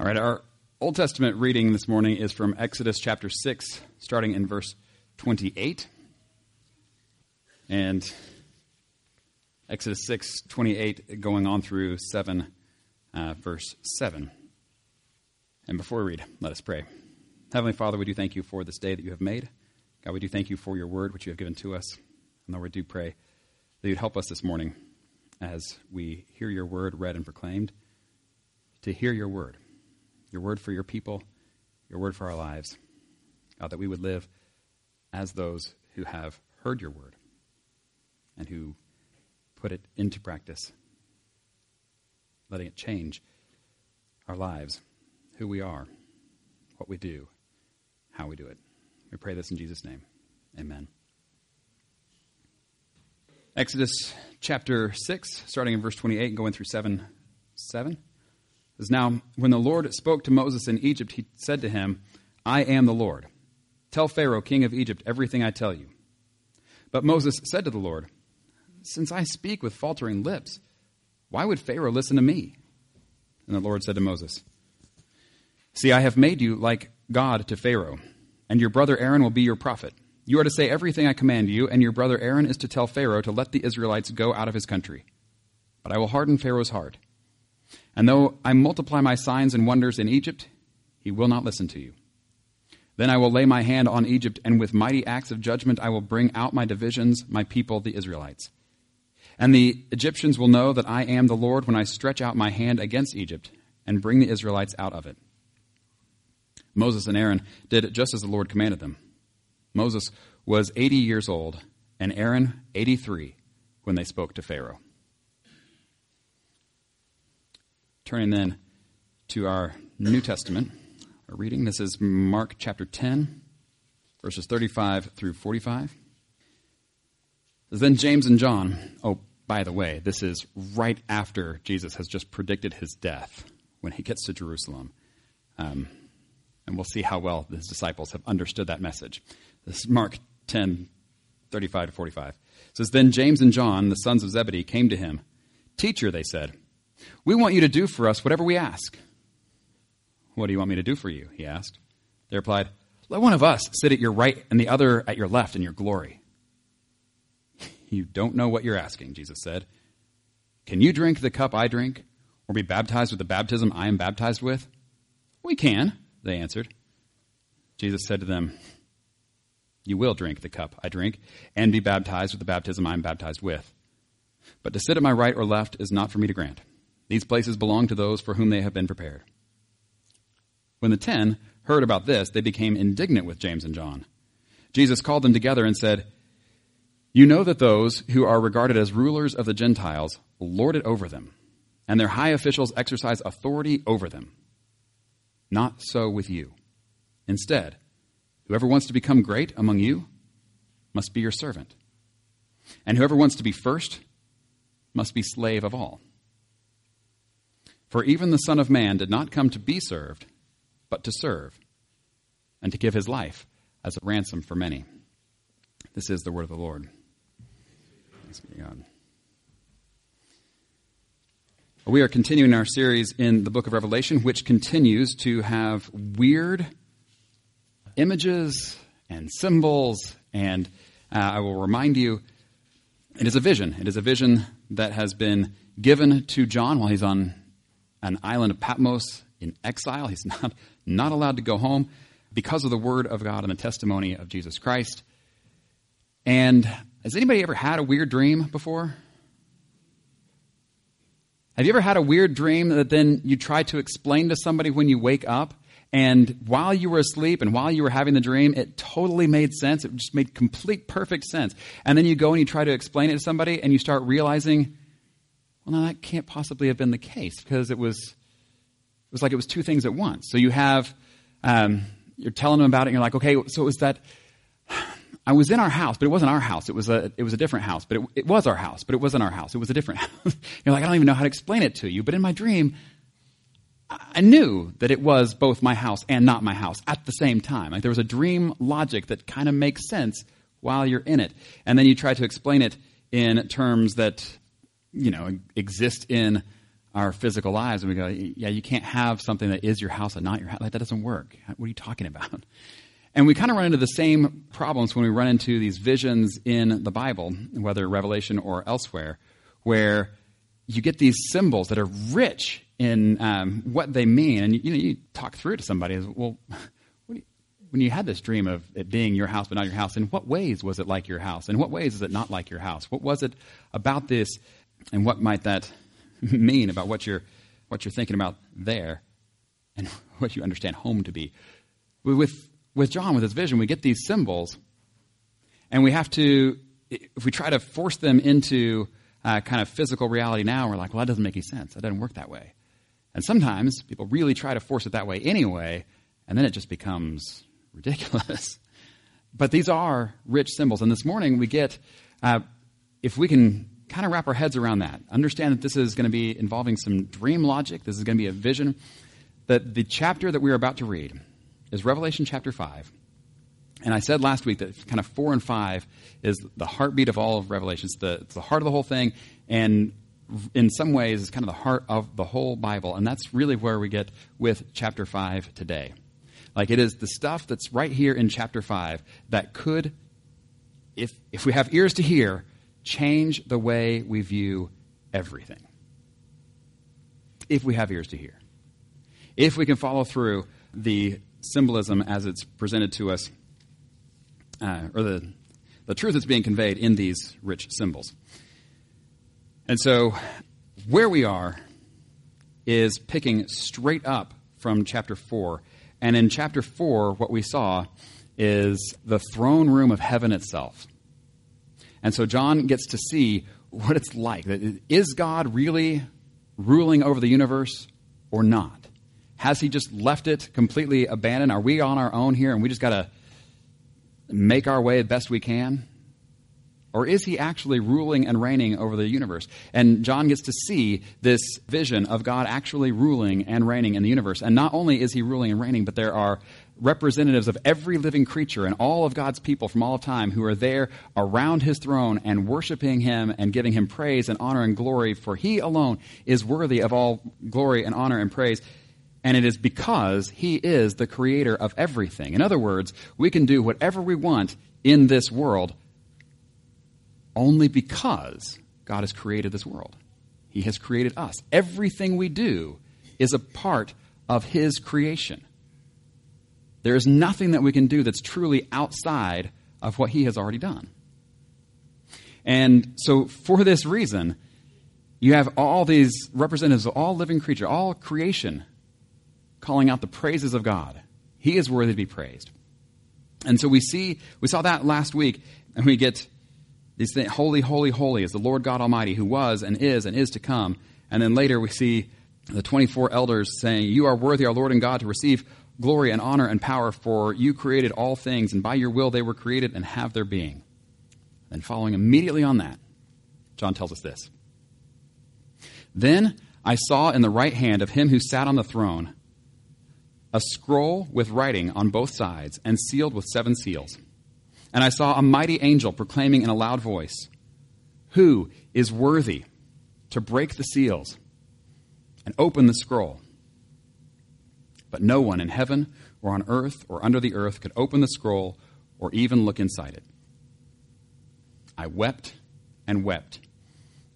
All right, our Old Testament reading this morning is from Exodus chapter 6, starting in verse 28. And Exodus 6, 28, going on through 7, uh, verse 7. And before we read, let us pray. Heavenly Father, we do thank you for this day that you have made. God, we do thank you for your word, which you have given to us. And Lord, we do pray that you'd help us this morning as we hear your word read and proclaimed, to hear your word your word for your people, your word for our lives. God, that we would live as those who have heard your word and who put it into practice, letting it change our lives, who we are, what we do, how we do it. We pray this in Jesus' name. Amen. Exodus chapter 6, starting in verse 28 and going through 7 7 says, Now, when the Lord spoke to Moses in Egypt, he said to him, I am the Lord. Tell Pharaoh, king of Egypt, everything I tell you. But Moses said to the Lord, Since I speak with faltering lips, why would Pharaoh listen to me? And the Lord said to Moses, See, I have made you like God to Pharaoh, and your brother Aaron will be your prophet. You are to say everything I command you, and your brother Aaron is to tell Pharaoh to let the Israelites go out of his country. But I will harden Pharaoh's heart and though I multiply my signs and wonders in Egypt, he will not listen to you. Then I will lay my hand on Egypt, and with mighty acts of judgment I will bring out my divisions, my people, the Israelites. And the Egyptians will know that I am the Lord when I stretch out my hand against Egypt and bring the Israelites out of it. Moses and Aaron did just as the Lord commanded them. Moses was 80 years old, and Aaron 83 when they spoke to Pharaoh. Turning then to our New Testament our reading. This is Mark chapter 10, verses 35 through 45. Then James and John, oh, by the way, this is right after Jesus has just predicted his death when he gets to Jerusalem. Um, and we'll see how well his disciples have understood that message. This is Mark 10, 35 to 45. It says, Then James and John, the sons of Zebedee, came to him. Teacher, they said, we want you to do for us whatever we ask. What do you want me to do for you? He asked. They replied, Let one of us sit at your right and the other at your left in your glory. You don't know what you're asking, Jesus said. Can you drink the cup I drink, or be baptized with the baptism I am baptized with? We can, they answered. Jesus said to them, You will drink the cup I drink, and be baptized with the baptism I am baptized with. But to sit at my right or left is not for me to grant. These places belong to those for whom they have been prepared. When the ten heard about this, they became indignant with James and John. Jesus called them together and said, You know that those who are regarded as rulers of the Gentiles lord it over them, and their high officials exercise authority over them. Not so with you. Instead, whoever wants to become great among you must be your servant, and whoever wants to be first must be slave of all. For even the Son of Man did not come to be served, but to serve, and to give his life as a ransom for many. This is the word of the Lord. Thanks be to God. We are continuing our series in the book of Revelation, which continues to have weird images and symbols. And uh, I will remind you, it is a vision. It is a vision that has been given to John while he's on an island of Patmos in exile. He's not, not allowed to go home because of the word of God and the testimony of Jesus Christ. And has anybody ever had a weird dream before? Have you ever had a weird dream that then you try to explain to somebody when you wake up? And while you were asleep and while you were having the dream, it totally made sense. It just made complete, perfect sense. And then you go and you try to explain it to somebody and you start realizing well, no, that can't possibly have been the case because it was, it was like it was two things at once. So you have, um, you're telling them about it, and you're like, okay, so it was that I was in our house, but it wasn't our house. It was a, it was a different house, but it, it was our house, but it wasn't our house. It was a different house. you're like, I don't even know how to explain it to you. But in my dream, I knew that it was both my house and not my house at the same time. Like there was a dream logic that kind of makes sense while you're in it. And then you try to explain it in terms that you know, exist in our physical lives and we go, yeah, you can't have something that is your house and not your house. Like, that doesn't work. What are you talking about? And we kind of run into the same problems when we run into these visions in the Bible, whether Revelation or elsewhere, where you get these symbols that are rich in um, what they mean. And you, know, you talk through it to somebody, well, when you had this dream of it being your house but not your house, in what ways was it like your house? In what ways is it not like your house? What was it about this, and what might that mean about what you're, what you're thinking about there and what you understand home to be? With with John, with his vision, we get these symbols, and we have to, if we try to force them into uh, kind of physical reality now, we're like, well, that doesn't make any sense. That doesn't work that way. And sometimes people really try to force it that way anyway, and then it just becomes ridiculous. but these are rich symbols. And this morning we get, uh, if we can kind of wrap our heads around that, understand that this is going to be involving some dream logic, this is going to be a vision, that the chapter that we're about to read, is Revelation chapter 5. And I said last week that kind of 4 and 5 is the heartbeat of all of Revelation. It's the, it's the heart of the whole thing, and in some ways, it's kind of the heart of the whole Bible. And that's really where we get with chapter 5 today. Like it is the stuff that's right here in chapter 5 that could, if, if we have ears to hear, change the way we view everything. If we have ears to hear. If we can follow through the symbolism as it's presented to us, uh, or the, the truth that's being conveyed in these rich symbols. And so, where we are is picking straight up from chapter 4. And in chapter 4, what we saw is the throne room of heaven itself. And so, John gets to see what it's like. Is God really ruling over the universe or not? Has he just left it completely abandoned? Are we on our own here and we just got to make our way the best we can? Or is he actually ruling and reigning over the universe? And John gets to see this vision of God actually ruling and reigning in the universe. And not only is he ruling and reigning, but there are representatives of every living creature and all of God's people from all time who are there around his throne and worshiping him and giving him praise and honor and glory, for he alone is worthy of all glory and honor and praise and it is because He is the creator of everything. In other words, we can do whatever we want in this world only because God has created this world. He has created us. Everything we do is a part of His creation. There is nothing that we can do that's truly outside of what He has already done. And so, for this reason, you have all these representatives of all living creature, all creation calling out the praises of God. He is worthy to be praised. And so we see, we saw that last week, and we get these things, holy, holy, holy is the Lord God Almighty who was and is and is to come. And then later we see the 24 elders saying, You are worthy, our Lord and God, to receive glory and honor and power, for you created all things, and by your will they were created and have their being. And following immediately on that, John tells us this. Then I saw in the right hand of him who sat on the throne a scroll with writing on both sides and sealed with seven seals. And I saw a mighty angel proclaiming in a loud voice, Who is worthy to break the seals and open the scroll? But no one in heaven or on earth or under the earth could open the scroll or even look inside it. I wept and wept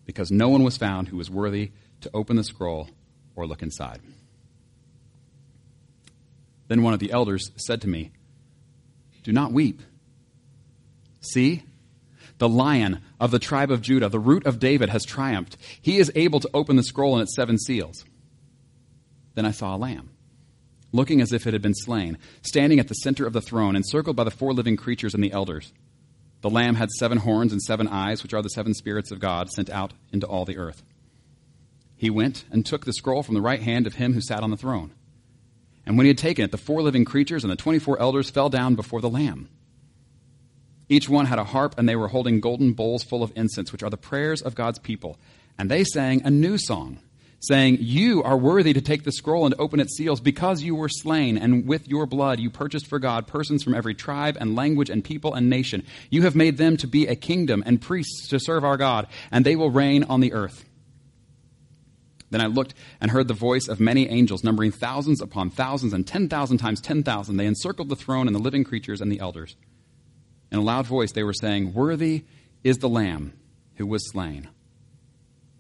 because no one was found who was worthy to open the scroll or look inside. Then one of the elders said to me, Do not weep. See, the lion of the tribe of Judah, the root of David, has triumphed. He is able to open the scroll and its seven seals. Then I saw a lamb, looking as if it had been slain, standing at the center of the throne, encircled by the four living creatures and the elders. The lamb had seven horns and seven eyes, which are the seven spirits of God sent out into all the earth. He went and took the scroll from the right hand of him who sat on the throne. And when he had taken it, the four living creatures and the 24 elders fell down before the Lamb. Each one had a harp, and they were holding golden bowls full of incense, which are the prayers of God's people. And they sang a new song, saying, You are worthy to take the scroll and open its seals, because you were slain, and with your blood you purchased for God persons from every tribe and language and people and nation. You have made them to be a kingdom and priests to serve our God, and they will reign on the earth. Then I looked and heard the voice of many angels, numbering thousands upon thousands and 10,000 times 10,000. They encircled the throne and the living creatures and the elders. In a loud voice, they were saying, Worthy is the Lamb who was slain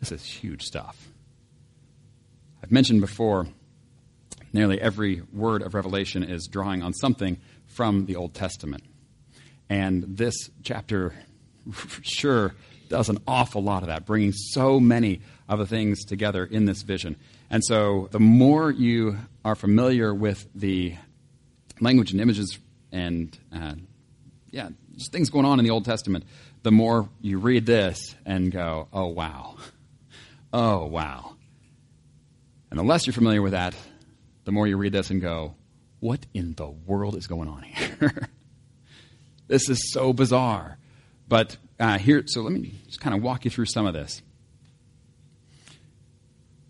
This is huge stuff. I've mentioned before, nearly every word of Revelation is drawing on something from the Old Testament. And this chapter sure does an awful lot of that, bringing so many of the things together in this vision. And so the more you are familiar with the language and images and, uh, yeah, just things going on in the Old Testament, the more you read this and go, oh, wow. Oh, wow. And the less you're familiar with that, the more you read this and go, what in the world is going on here? this is so bizarre. But uh, here, so let me just kind of walk you through some of this.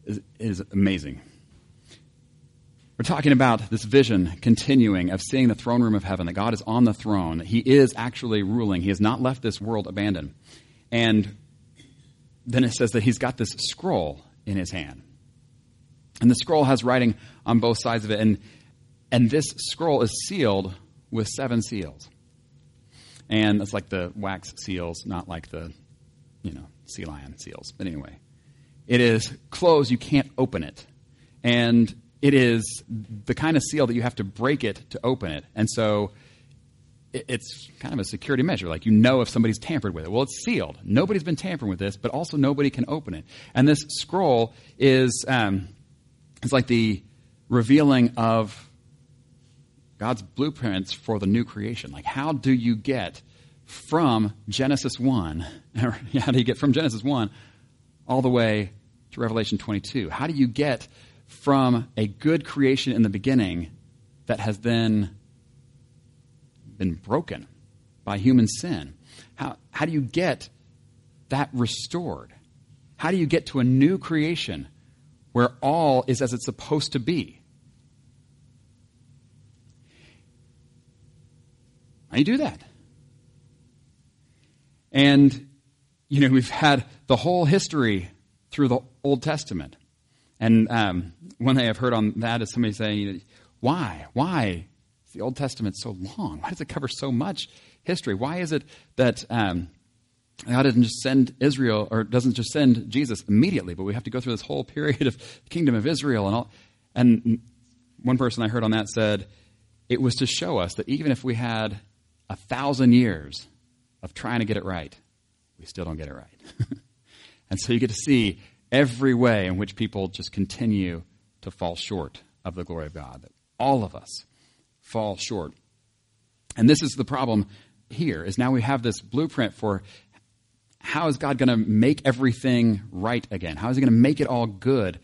It is amazing. We're talking about this vision continuing of seeing the throne room of heaven, that God is on the throne, He is actually ruling. He has not left this world abandoned. And then it says that He's got this scroll in His hand. And the scroll has writing on both sides of it. And and this scroll is sealed with seven seals. And it's like the wax seals, not like the, you know, sea lion seals. But anyway, it is closed. You can't open it. And it is the kind of seal that you have to break it to open it. And so it's kind of a security measure. Like you know if somebody's tampered with it. Well, it's sealed. Nobody's been tampering with this, but also nobody can open it. And this scroll is um, it's like the revealing of God's blueprints for the new creation. Like, how do you get from Genesis 1, how do you get from Genesis 1 all the way to Revelation 22? How do you get from a good creation in the beginning that has then been broken by human sin? How, how do you get that restored? How do you get to a new creation where all is as it's supposed to be? How do you do that? And, you know, we've had the whole history through the Old Testament. And um, one thing I've heard on that is somebody saying, why? Why the Old Testament so long? Why does it cover so much history? Why is it that um, God doesn't just send Israel or doesn't just send Jesus immediately, but we have to go through this whole period of the kingdom of Israel and all? And one person I heard on that said, it was to show us that even if we had a thousand years of trying to get it right, we still don't get it right. and so you get to see every way in which people just continue to fall short of the glory of God. All of us fall short. And this is the problem here is now we have this blueprint for how is God going to make everything right again? How is he going to make it all good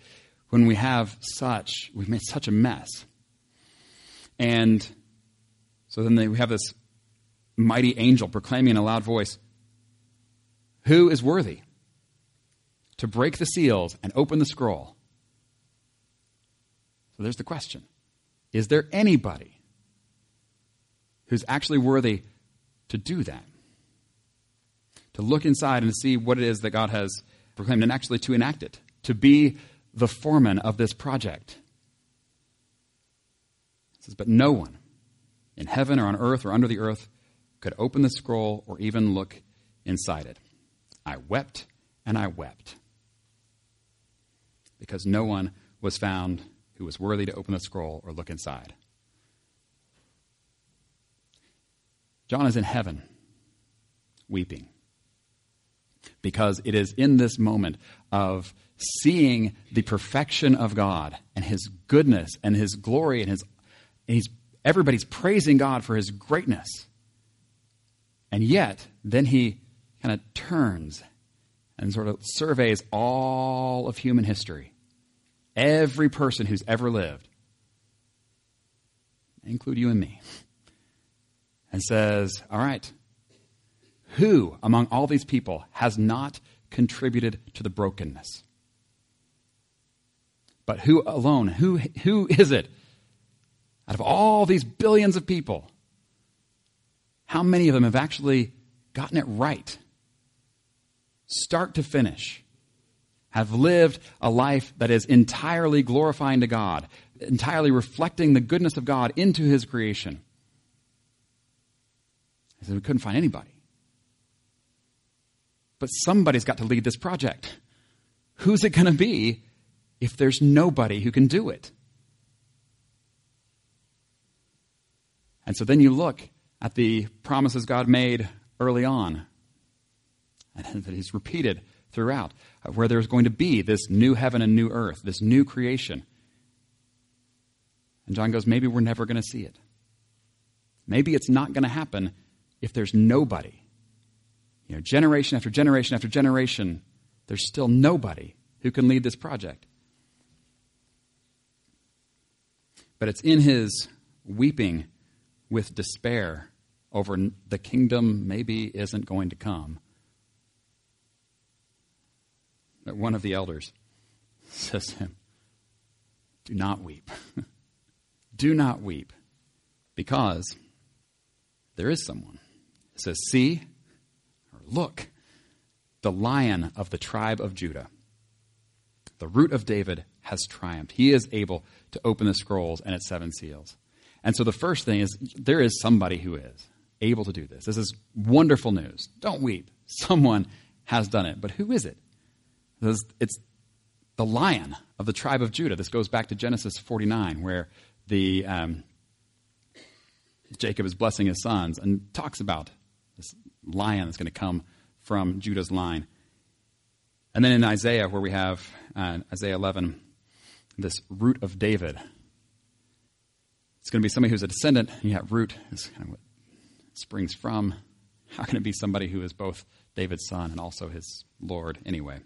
when we have such we've made such a mess? And so then they, we have this mighty angel proclaiming in a loud voice, Who is worthy to break the seals and open the scroll? So there's the question Is there anybody who's actually worthy to do that? To look inside and see what it is that God has proclaimed and actually to enact it, to be the foreman of this project. It says, But no one in heaven or on earth or under the earth could open the scroll or even look inside it. I wept and I wept because no one was found who was worthy to open the scroll or look inside. John is in heaven weeping because it is in this moment of seeing the perfection of God and his goodness and his glory and his and he's everybody's praising God for his greatness. And yet, then he kind of turns and sort of surveys all of human history every person who's ever lived, include you and me, and says, All right, who among all these people has not contributed to the brokenness? But who alone? Who, who is it? Out of all these billions of people, how many of them have actually gotten it right? Start to finish. Have lived a life that is entirely glorifying to God, entirely reflecting the goodness of God into His creation. I said, we couldn't find anybody. But somebody's got to lead this project. Who's it going to be if there's nobody who can do it? And so then you look at the promises God made early on, and that He's repeated throughout, where there's going to be this new heaven and new earth, this new creation. And John goes, maybe we're never going to see it. Maybe it's not going to happen if there's nobody. You know, generation after generation after generation, there's still nobody who can lead this project. But it's in his weeping with despair over the kingdom maybe isn't going to come that one of the elders says to him, Do not weep. Do not weep, because there is someone. It says, See, or look, the lion of the tribe of Judah, the root of David, has triumphed. He is able to open the scrolls and its seven seals. And so the first thing is there is somebody who is able to do this. This is wonderful news. Don't weep. Someone has done it. But who is it? It's the lion of the tribe of Judah. This goes back to Genesis 49, where the um, Jacob is blessing his sons and talks about this lion that's going to come from Judah's line. And then in Isaiah, where we have uh, Isaiah 11, this root of David. It's going to be somebody who's a descendant. Yet, root is kind of what springs from. How can it be somebody who is both David's son and also his Lord anyway?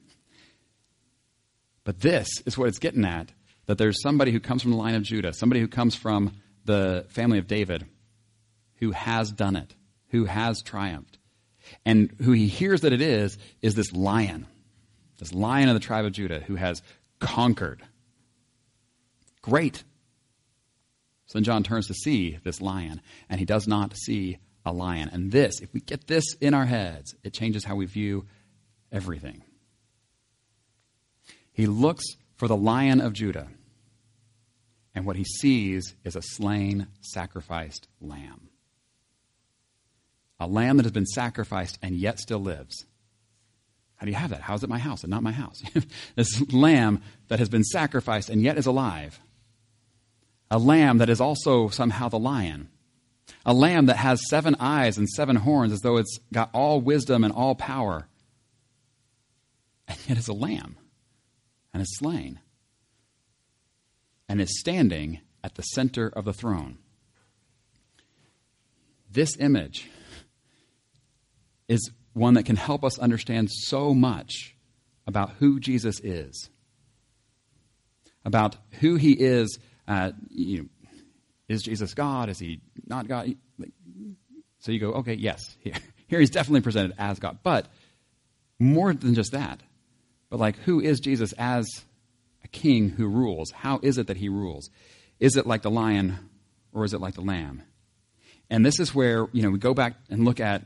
But this is what it's getting at that there's somebody who comes from the line of Judah, somebody who comes from the family of David, who has done it, who has triumphed. And who he hears that it is, is this lion, this lion of the tribe of Judah who has conquered. Great. So then John turns to see this lion, and he does not see a lion. And this, if we get this in our heads, it changes how we view everything. He looks for the lion of Judah, and what he sees is a slain, sacrificed lamb. A lamb that has been sacrificed and yet still lives. How do you have that? How is it my house and not my house? this lamb that has been sacrificed and yet is alive. A lamb that is also somehow the lion. A lamb that has seven eyes and seven horns as though it's got all wisdom and all power. And yet is a lamb and is slain and is standing at the center of the throne. This image is one that can help us understand so much about who Jesus is, about who he is. Uh, you know, is Jesus God? Is he not God? So you go, okay, yes, here, here he's definitely presented as God. But more than just that, but like, who is Jesus as a king who rules? How is it that he rules? Is it like the lion or is it like the lamb? And this is where, you know, we go back and look at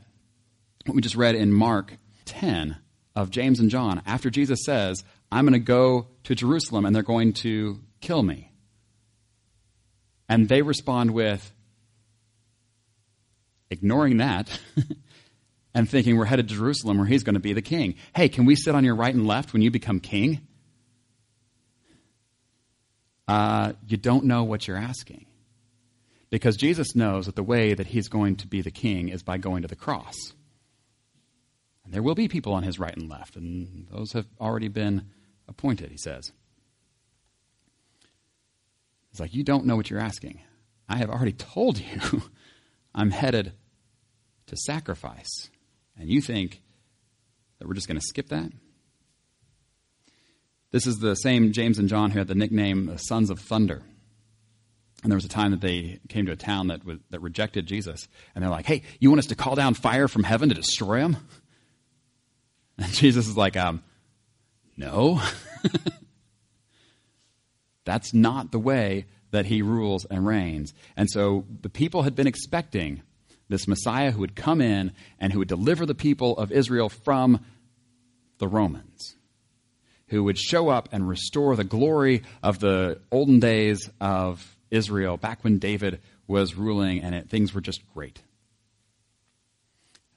what we just read in Mark 10 of James and John. After Jesus says, I'm going to go to Jerusalem and they're going to kill me. And they respond with, ignoring that, and thinking we're headed to Jerusalem where he's going to be the king. Hey, can we sit on your right and left when you become king? Uh, you don't know what you're asking. Because Jesus knows that the way that he's going to be the king is by going to the cross. And there will be people on his right and left, and those have already been appointed, he says. It's like, you don't know what you're asking. I have already told you I'm headed to sacrifice. And you think that we're just going to skip that? This is the same James and John who had the nickname Sons of Thunder. And there was a time that they came to a town that, was, that rejected Jesus. And they're like, hey, you want us to call down fire from heaven to destroy them? And Jesus is like, um, no. That's not the way that he rules and reigns. And so the people had been expecting this Messiah who would come in and who would deliver the people of Israel from the Romans, who would show up and restore the glory of the olden days of Israel, back when David was ruling and it, things were just great.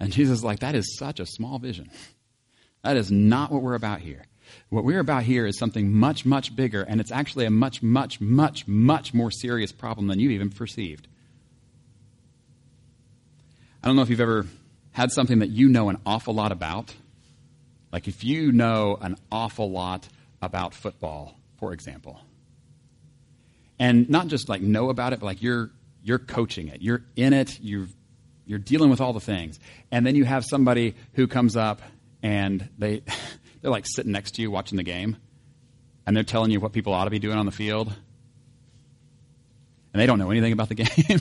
And Jesus is like, that is such a small vision. That is not what we're about here. What we're about here is something much, much bigger, and it's actually a much, much, much, much more serious problem than you even perceived. I don't know if you've ever had something that you know an awful lot about. Like if you know an awful lot about football, for example, and not just like know about it, but like you're you're coaching it, you're in it, you're you're dealing with all the things, and then you have somebody who comes up and they they're like sitting next to you watching the game, and they're telling you what people ought to be doing on the field, and they don't know anything about the game.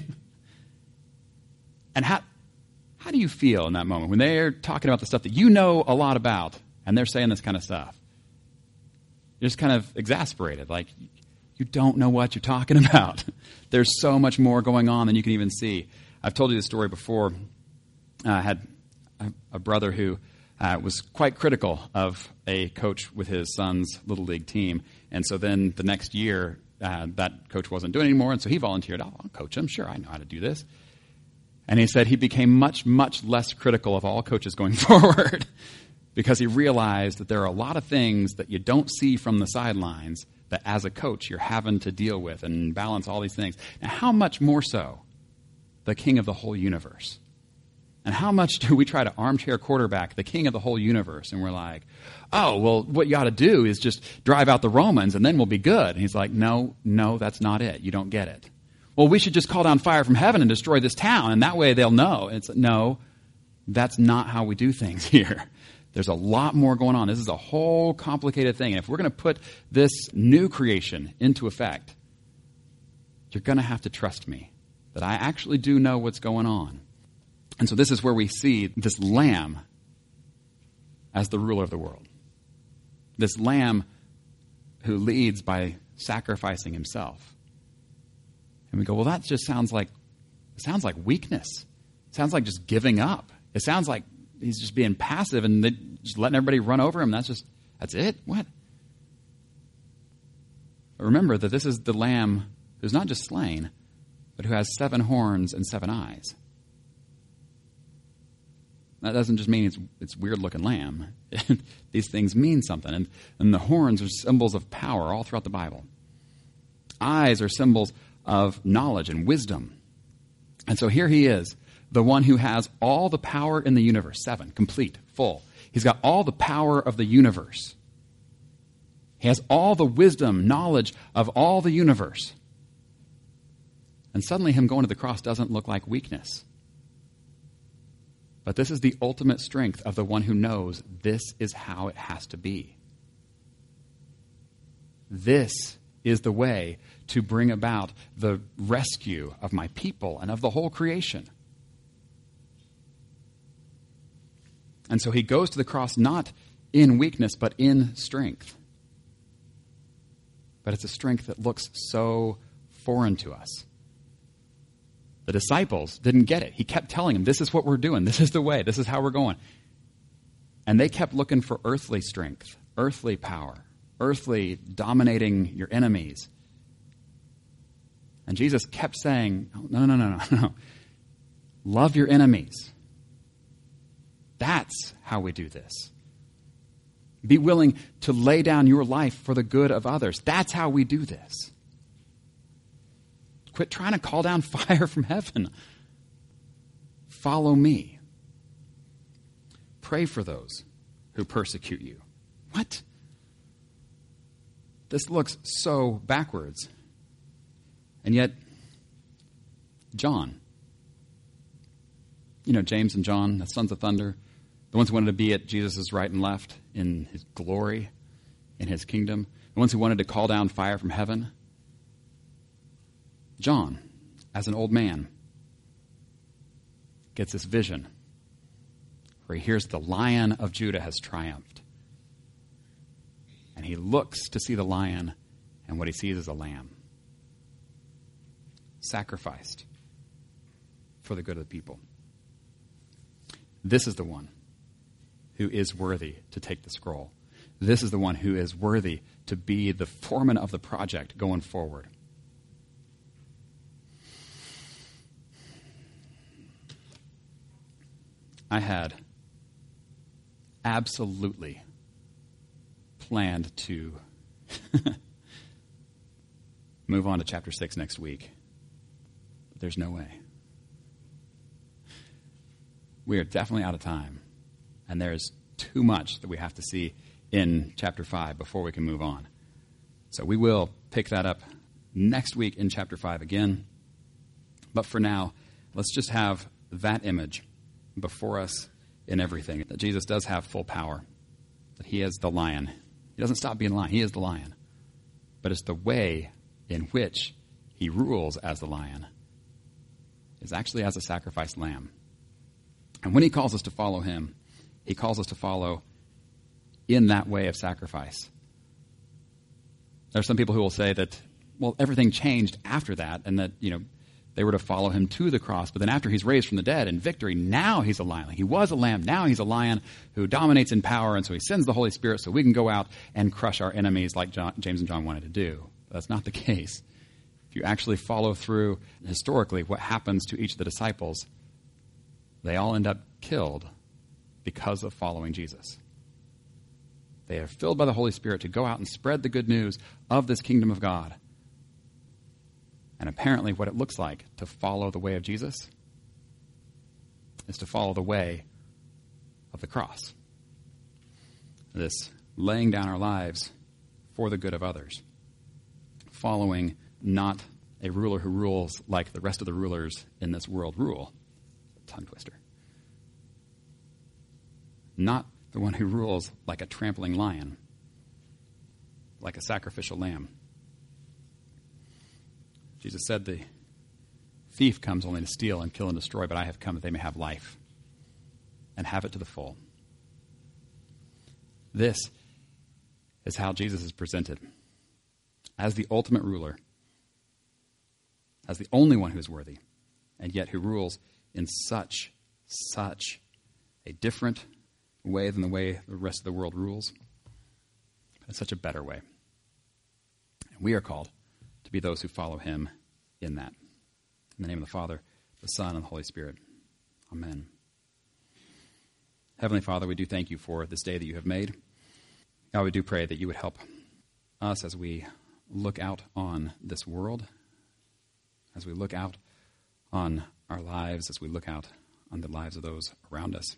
and how how do you feel in that moment when they're talking about the stuff that you know a lot about, and they're saying this kind of stuff? You're just kind of exasperated, like you don't know what you're talking about. There's so much more going on than you can even see. I've told you this story before. I had a brother who uh, was quite critical of a coach with his son's little league team. And so then the next year, uh, that coach wasn't doing anymore, and so he volunteered. Oh, I'll coach him. Sure, I know how to do this. And he said he became much, much less critical of all coaches going forward because he realized that there are a lot of things that you don't see from the sidelines that as a coach you're having to deal with and balance all these things. Now, how much more so the king of the whole universe? And how much do we try to armchair quarterback the king of the whole universe? And we're like, oh, well, what you ought to do is just drive out the Romans and then we'll be good. And he's like, no, no, that's not it. You don't get it. Well, we should just call down fire from heaven and destroy this town, and that way they'll know. And it's no, that's not how we do things here. There's a lot more going on. This is a whole complicated thing. And if we're going to put this new creation into effect, you're going to have to trust me that I actually do know what's going on. And so this is where we see this lamb as the ruler of the world. This lamb who leads by sacrificing himself. And we go, well, that just sounds like sounds like weakness. It sounds like just giving up. It sounds like he's just being passive and just letting everybody run over him. That's just that's it. What? But remember that this is the lamb who's not just slain, but who has seven horns and seven eyes. That doesn't just mean it's, it's weird looking lamb. These things mean something. And, and the horns are symbols of power all throughout the Bible. Eyes are symbols of knowledge and wisdom. And so here he is, the one who has all the power in the universe seven, complete, full. He's got all the power of the universe. He has all the wisdom, knowledge of all the universe. And suddenly, him going to the cross doesn't look like weakness. But this is the ultimate strength of the one who knows this is how it has to be. This is the way to bring about the rescue of my people and of the whole creation. And so he goes to the cross not in weakness, but in strength. But it's a strength that looks so foreign to us. The disciples didn't get it. He kept telling them, This is what we're doing. This is the way. This is how we're going. And they kept looking for earthly strength, earthly power, earthly dominating your enemies. And Jesus kept saying, No, no, no, no, no. Love your enemies. That's how we do this. Be willing to lay down your life for the good of others. That's how we do this. Quit trying to call down fire from heaven. Follow me. Pray for those who persecute you. What? This looks so backwards. And yet, John, you know, James and John, the sons of thunder, the ones who wanted to be at Jesus' right and left in his glory, in his kingdom, the ones who wanted to call down fire from heaven. John, as an old man, gets this vision where he hears the lion of Judah has triumphed. And he looks to see the lion, and what he sees is a lamb sacrificed for the good of the people. This is the one who is worthy to take the scroll. This is the one who is worthy to be the foreman of the project going forward. I had absolutely planned to move on to chapter 6 next week. But there's no way. We are definitely out of time, and there's too much that we have to see in chapter 5 before we can move on. So we will pick that up next week in chapter 5 again. But for now, let's just have that image before us in everything. That Jesus does have full power, that he is the lion. He doesn't stop being lion, he is the lion. But it's the way in which he rules as the lion is actually as a sacrificed lamb. And when he calls us to follow him, he calls us to follow in that way of sacrifice. There are some people who will say that, well, everything changed after that, and that, you know, they were to follow him to the cross. But then after he's raised from the dead in victory, now he's a lion. He was a lamb. Now he's a lion who dominates in power. And so he sends the Holy Spirit so we can go out and crush our enemies like John, James and John wanted to do. That's not the case. If you actually follow through historically what happens to each of the disciples, they all end up killed because of following Jesus. They are filled by the Holy Spirit to go out and spread the good news of this kingdom of God. And apparently, what it looks like to follow the way of Jesus is to follow the way of the cross. This laying down our lives for the good of others, following not a ruler who rules like the rest of the rulers in this world rule. Tongue twister. Not the one who rules like a trampling lion, like a sacrificial lamb. Jesus said, The thief comes only to steal and kill and destroy, but I have come that they may have life and have it to the full. This is how Jesus is presented as the ultimate ruler, as the only one who is worthy, and yet who rules in such, such a different way than the way the rest of the world rules, but in such a better way. And we are called be those who follow him in that. In the name of the Father, the Son, and the Holy Spirit. Amen. Heavenly Father, we do thank you for this day that you have made. God, we do pray that you would help us as we look out on this world, as we look out on our lives, as we look out on the lives of those around us.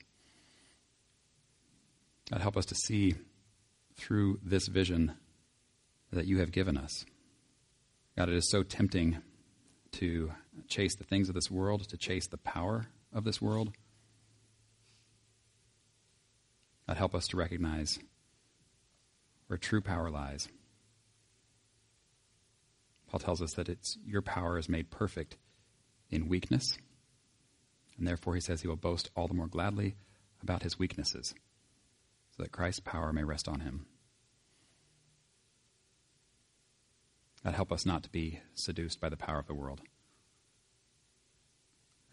God, help us to see through this vision that you have given us. God, it is so tempting to chase the things of this world, to chase the power of this world. God, help us to recognize where true power lies. Paul tells us that it's your power is made perfect in weakness, and therefore he says he will boast all the more gladly about his weaknesses, so that Christ's power may rest on him. God, help us not to be seduced by the power of the world.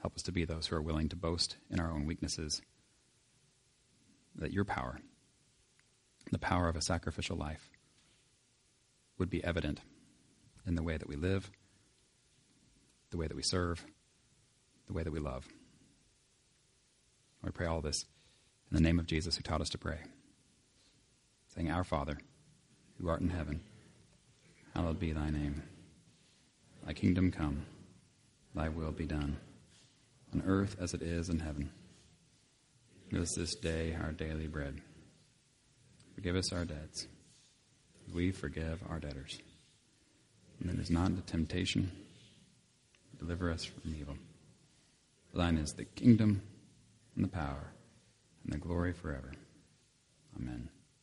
Help us to be those who are willing to boast in our own weaknesses, that your power, the power of a sacrificial life, would be evident in the way that we live, the way that we serve, the way that we love. We pray all this in the name of Jesus who taught us to pray, saying, Our Father, who art in heaven, hallowed be thy name. Thy kingdom come, thy will be done, on earth as it is in heaven. Give us this day our daily bread. Forgive us our debts, we forgive our debtors. And lead us not into temptation, deliver us from evil. Thine is the kingdom, and the power, and the glory forever. Amen.